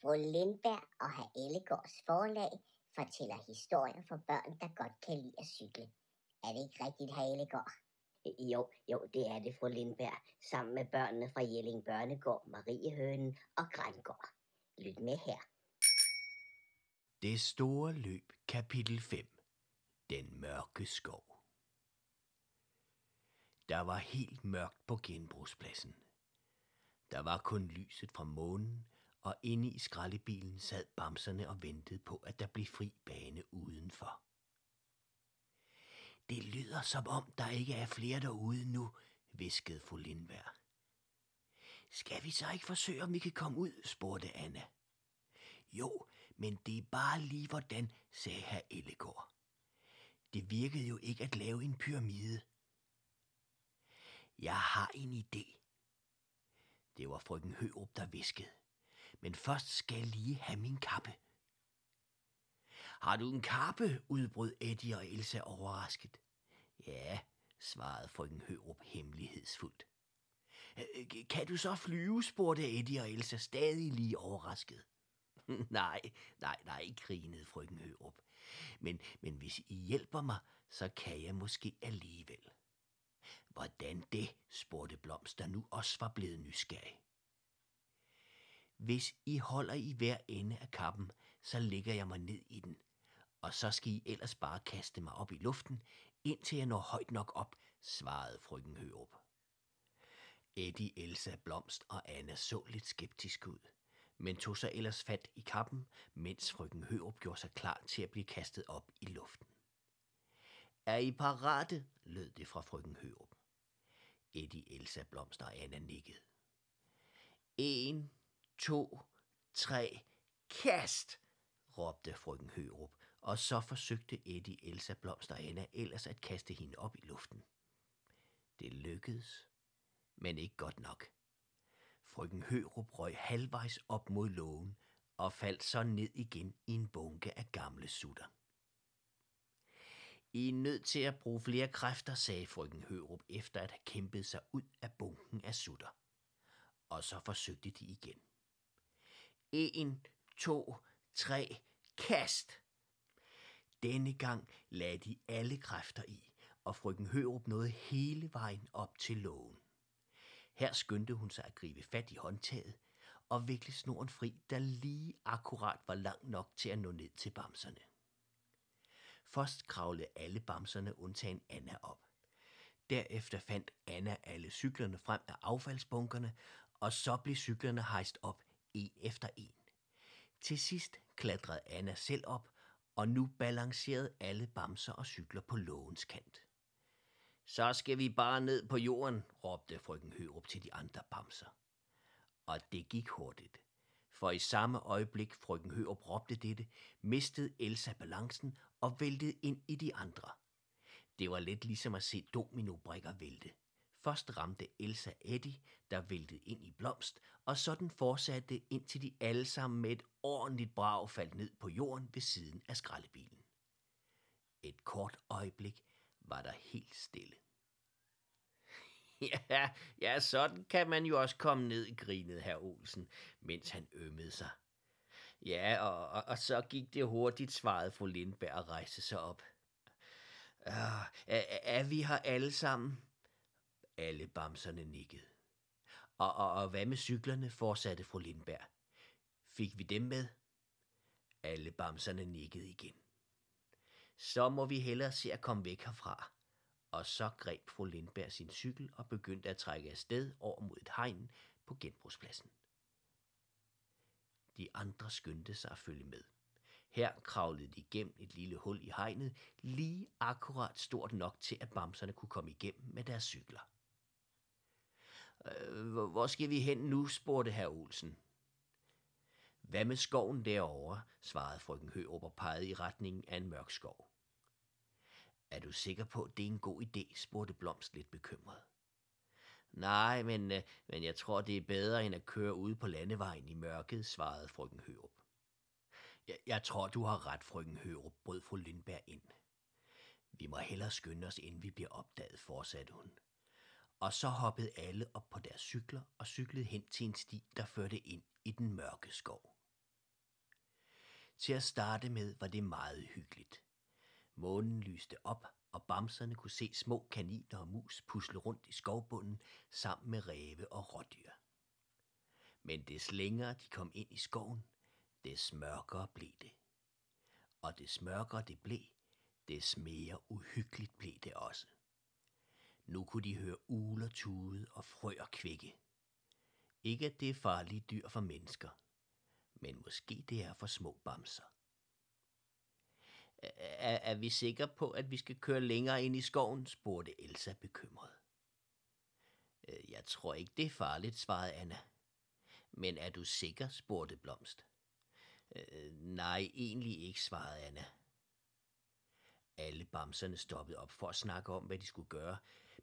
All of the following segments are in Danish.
Fru Lindberg og herr Ellegårds forlag fortæller historier for børn, der godt kan lide at cykle. Er det ikke rigtigt, herr Ellegård? Jo, jo, det er det, fru Lindberg, sammen med børnene fra Jelling Børnegård, Mariehønen og Grængård. Lyt med her. Det store løb, kapitel 5. Den mørke skov. Der var helt mørkt på genbrugspladsen. Der var kun lyset fra månen, og inde i skraldebilen sad bamserne og ventede på, at der blev fri bane udenfor. Det lyder som om, der ikke er flere derude nu, viskede fru Lindberg. Skal vi så ikke forsøge, om vi kan komme ud, spurgte Anna. Jo, men det er bare lige hvordan, sagde herr Ellegård. Det virkede jo ikke at lave en pyramide. Jeg har en idé. Det var frøken Hørup, der viskede. Men først skal jeg lige have min kappe. Har du en kappe? udbrød Eddie og Elsa overrasket. Ja, svarede frøken Hørup hemmelighedsfuldt. Kan du så flyve, spurgte Eddie og Elsa stadig lige overrasket. nej, nej, nej, grinede frøken Hørup. Men, men hvis I hjælper mig, så kan jeg måske alligevel. Hvordan det, spurgte Blomst, der nu også var blevet nysgerrig. Hvis I holder i hver ende af kappen, så lægger jeg mig ned i den, og så skal I ellers bare kaste mig op i luften, indtil jeg når højt nok op, svarede frøken Hørup. Eddie, Elsa, Blomst og Anna så lidt skeptisk ud, men tog sig ellers fat i kappen, mens frøken Hørup gjorde sig klar til at blive kastet op i luften. Er I parate? lød det fra frøken Hørup. Eddie, Elsa, Blomst og Anna nikkede. En, to, tre, kast! råbte frøken Hørup, og så forsøgte Eddie, Elsa, Blomster og Anna ellers at kaste hende op i luften. Det lykkedes, men ikke godt nok. Frøken Hørup røg halvvejs op mod lågen og faldt så ned igen i en bunke af gamle sutter. I er nødt til at bruge flere kræfter, sagde frøken Hørup efter at have kæmpet sig ud af bunken af sutter. Og så forsøgte de igen. En, to, tre, kast! Denne gang lagde de alle kræfter i, og frøken Hørup nåede hele vejen op til lågen. Her skyndte hun sig at gribe fat i håndtaget og vikle snoren fri, der lige akkurat var lang nok til at nå ned til bamserne. Først kravlede alle bamserne undtagen Anna op. Derefter fandt Anna alle cyklerne frem af affaldsbunkerne, og så blev cyklerne hejst op en efter en. Til sidst klatrede Anna selv op, og nu balancerede alle bamser og cykler på lågens kant. Så skal vi bare ned på jorden, råbte frøken Hørup til de andre bamser. Og det gik hurtigt. For i samme øjeblik frøken Hørup råbte dette, mistede Elsa balancen og væltede ind i de andre. Det var lidt ligesom at se dominobrikker vælte. Først ramte Elsa Eddie, der væltede ind i blomst, og sådan fortsatte indtil de alle sammen med et ordentligt brag faldt ned på jorden ved siden af skraldebilen. Et kort øjeblik var der helt stille. Ja, ja, sådan kan man jo også komme ned, grinede herr Olsen, mens han ømmede sig. Ja, og, og, og så gik det hurtigt, svarede fru Lindberg og rejste sig op. Øh, er, er vi her alle sammen? Alle bamserne nikkede. Og, og, og hvad med cyklerne, fortsatte fru Lindberg. Fik vi dem med? Alle bamserne nikkede igen. Så må vi hellere se at komme væk herfra. Og så greb fru Lindberg sin cykel og begyndte at trække afsted over mod et hegn på genbrugspladsen. De andre skyndte sig at følge med. Her kravlede de igennem et lille hul i hegnet, lige akkurat stort nok til, at bamserne kunne komme igennem med deres cykler. Øh, hvor skal vi hen nu, spurgte herr Olsen. Hvad med skoven derovre, svarede frøken Hørup og pegede i retningen af en mørk skov. Er du sikker på, at det er en god idé, spurgte Blomst lidt bekymret. Nej, men, øh, men jeg tror, det er bedre end at køre ude på landevejen i mørket, svarede frøken Hørup. Jeg, jeg tror, du har ret, frøken Hørup, brød fru Lindberg ind. Vi må hellere skynde os, inden vi bliver opdaget, fortsatte hun. Og så hoppede alle op på deres cykler og cyklede hen til en sti, der førte ind i den mørke skov. Til at starte med var det meget hyggeligt. Månen lyste op, og bamserne kunne se små kaniner og mus pusle rundt i skovbunden sammen med ræve og rådyr. Men des længere de kom ind i skoven, des mørkere blev det. Og des mørkere det blev, des mere uhyggeligt blev det også. Nu kunne de høre uler tude og frøer kvikke. Ikke at det er farlige dyr for mennesker, men måske det er for små bamser. Er, er vi sikre på, at vi skal køre længere ind i skoven, spurgte Elsa bekymret. Øh, jeg tror ikke, det er farligt, svarede Anna. Men er du sikker, spurgte Blomst. Øh, nej, egentlig ikke, svarede Anna. Alle bamserne stoppede op for at snakke om, hvad de skulle gøre,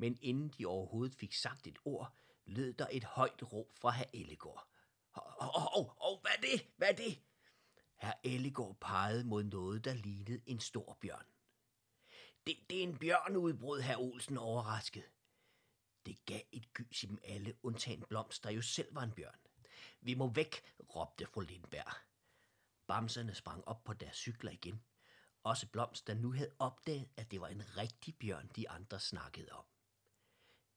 men inden de overhovedet fik sagt et ord, lød der et højt råb fra herr Ellegård. Åh, oh, hvad er det? Hvad er det? Herr Ellegård pegede mod noget, der lignede en stor bjørn. Det, det er en bjørn, udbrød herr Olsen overrasket. Det gav et gys i dem alle, undtagen Blomst, der jo selv var en bjørn. Vi må væk, råbte fru Lindberg. Bamserne sprang op på deres cykler igen. Også Blomst, der nu havde opdaget, at det var en rigtig bjørn, de andre snakkede om.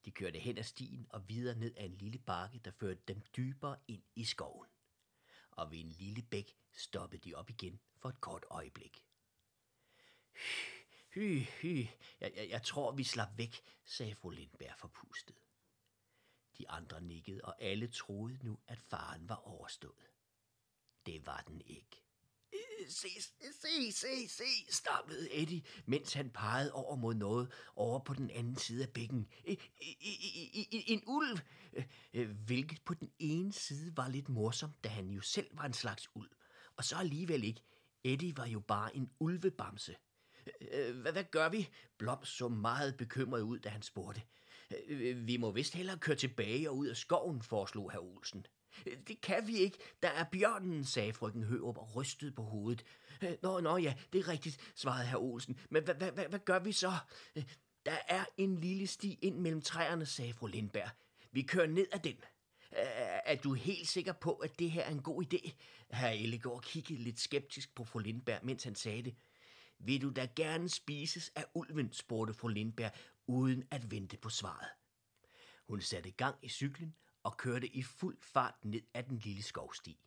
De kørte hen ad stien og videre ned ad en lille bakke, der førte dem dybere ind i skoven. Og ved en lille bæk stoppede de op igen for et kort øjeblik. Hy, hy, jeg, jeg, jeg tror, vi slap væk, sagde fru Lindberg forpustet. De andre nikkede, og alle troede nu, at faren var overstået. Det var den ikke. Se, se, se, se, stammede Eddie, mens han pegede over mod noget over på den anden side af bækken. En ulv, øh, hvilket på den ene side var lidt morsomt, da han jo selv var en slags ulv. Og så alligevel ikke. Eddie var jo bare en ulvebamse. Øh, hvad, hvad gør vi? Blom så meget bekymret ud, da han spurgte. Øh, vi må vist hellere køre tilbage og ud af skoven, foreslog herr Olsen. Det kan vi ikke. Der er bjørnen, sagde frøken Hørup og rystede på hovedet. Øh, nå, nå ja, det er rigtigt, svarede herr Olsen. Men hvad, hvad, hvad, hvad gør vi så? Øh, der er en lille sti ind mellem træerne, sagde fru Lindberg. Vi kører ned ad den. Øh, er du helt sikker på, at det her er en god idé? Herr Ellegaard kiggede lidt skeptisk på fru Lindberg, mens han sagde det. Vil du da gerne spises af ulven, spurgte fru Lindberg, uden at vente på svaret. Hun satte gang i cyklen og kørte i fuld fart ned ad den lille skovsti.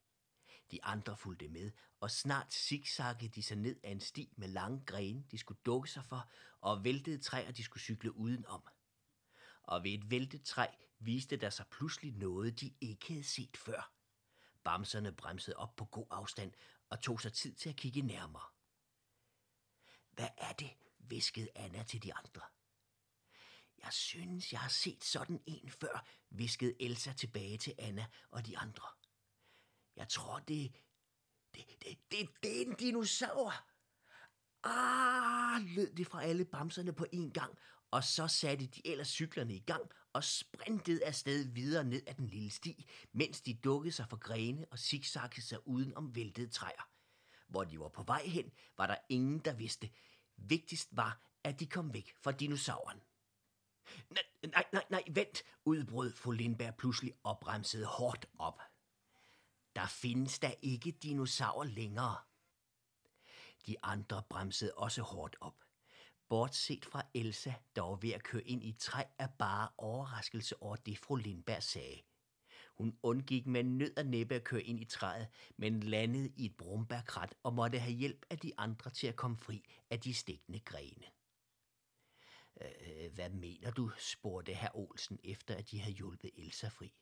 De andre fulgte med, og snart zigzaggede de sig ned ad en sti med lange grene, de skulle dukke sig for, og væltede træer, de skulle cykle udenom. Og ved et væltet træ viste der sig pludselig noget, de ikke havde set før. Bamserne bremsede op på god afstand og tog sig tid til at kigge nærmere. Hvad er det? viskede Anna til de andre. Jeg synes, jeg har set sådan en før, viskede Elsa tilbage til Anna og de andre. Jeg tror, det, det, det, det, det er en dinosaur. Ah, lød det fra alle bamserne på en gang, og så satte de ellers cyklerne i gang og sprintede afsted videre ned ad den lille sti, mens de dukkede sig for grene og zigzaggede sig uden om væltede træer. Hvor de var på vej hen, var der ingen, der vidste. Vigtigst var, at de kom væk fra dinosauren. Nej, nej, nej, vent, udbrød fru Lindberg pludselig opremset hårdt op. Der findes da ikke dinosaurer længere. De andre bremsede også hårdt op. Bortset fra Elsa, der var ved at køre ind i træ af bare overraskelse over det, fru Lindberg sagde. Hun undgik med nød og næppe at køre ind i træet, men landede i et brumbærkrat og måtte have hjælp af de andre til at komme fri af de stikkende grene. Øh, hvad mener du, spurgte herr Olsen, efter at de havde hjulpet Elsa fri.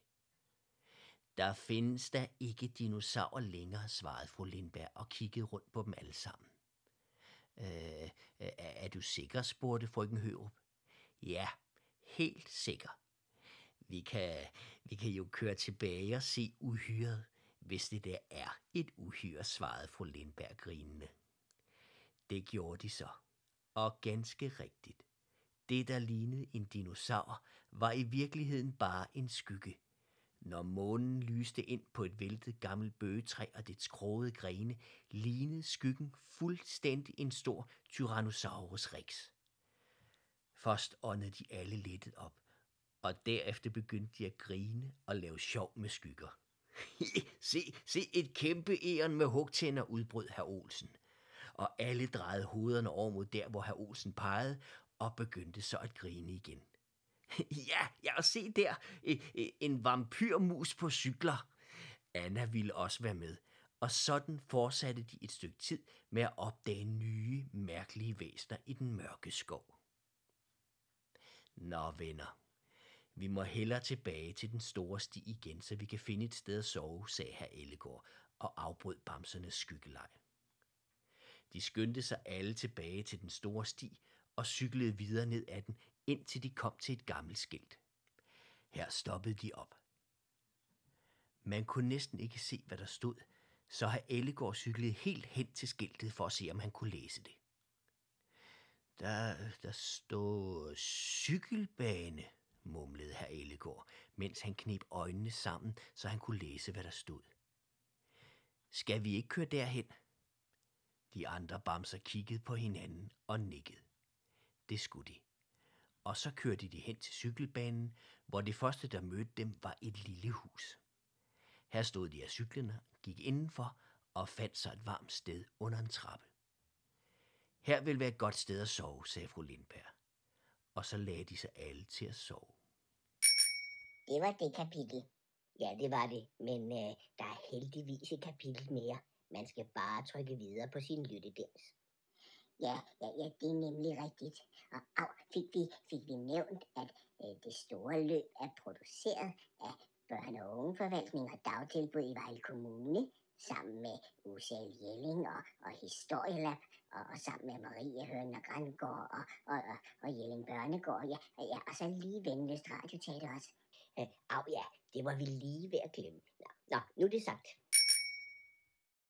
Der findes da ikke dinosaurer længere, svarede fru Lindberg og kiggede rundt på dem alle sammen. Øh, er, er du sikker, spurgte frøken Hørup. Ja, helt sikker. Vi kan, vi kan jo køre tilbage og se uhyret, hvis det der er et uhyre, svarede fru Lindberg grinende. Det gjorde de så, og ganske rigtigt. Det, der lignede en dinosaur, var i virkeligheden bare en skygge. Når månen lyste ind på et væltet gammelt bøgetræ og dets krogede grene, lignede skyggen fuldstændig en stor Tyrannosaurus rex. Først åndede de alle lettet op, og derefter begyndte de at grine og lave sjov med skygger. se, se et kæmpe æren med hugtænder, udbrød herr Olsen. Og alle drejede hovederne over mod der, hvor herr Olsen pegede, og begyndte så at grine igen. ja, ja, og se der, en vampyrmus på cykler. Anna ville også være med, og sådan fortsatte de et stykke tid med at opdage nye, mærkelige væsner i den mørke skov. Nå, venner, vi må hellere tilbage til den store sti igen, så vi kan finde et sted at sove, sagde herr Ellegård og afbrød bamsernes skyggeleg. De skyndte sig alle tilbage til den store sti og cyklede videre ned ad den, indtil de kom til et gammelt skilt. Her stoppede de op. Man kunne næsten ikke se, hvad der stod, så herr Ellegård cyklede helt hen til skiltet for at se, om han kunne læse det. Der, der stod cykelbane, mumlede herr Ellegård, mens han knep øjnene sammen, så han kunne læse, hvad der stod. Skal vi ikke køre derhen? De andre bamser kiggede på hinanden og nikkede. Det skulle de. Og så kørte de hen til cykelbanen, hvor det første, der mødte dem, var et lille hus. Her stod de af cyklerne, gik indenfor og fandt sig et varmt sted under en trappe. Her vil være et godt sted at sove, sagde fru Lindberg. Og så lagde de sig alle til at sove. Det var det kapitel. Ja, det var det, men øh, der er heldigvis et kapitel mere. Man skal bare trykke videre på sin lyttedans. Ja, ja, ja, det er nemlig rigtigt. Og au, fik vi, fik vi nævnt, at øh, det store løb er produceret af børne- og ungeforvaltning og dagtilbud i Vejle Kommune, sammen med Usal Jelling og, og Historielab, og, og sammen med Marie Høn og Grandgård og, og, og, og Jelling Børnegård, ja, ja, og så lige Venløst Radioteater også. Øh, au ja, det var vi lige ved at glemme. Nå, nå nu er det sagt.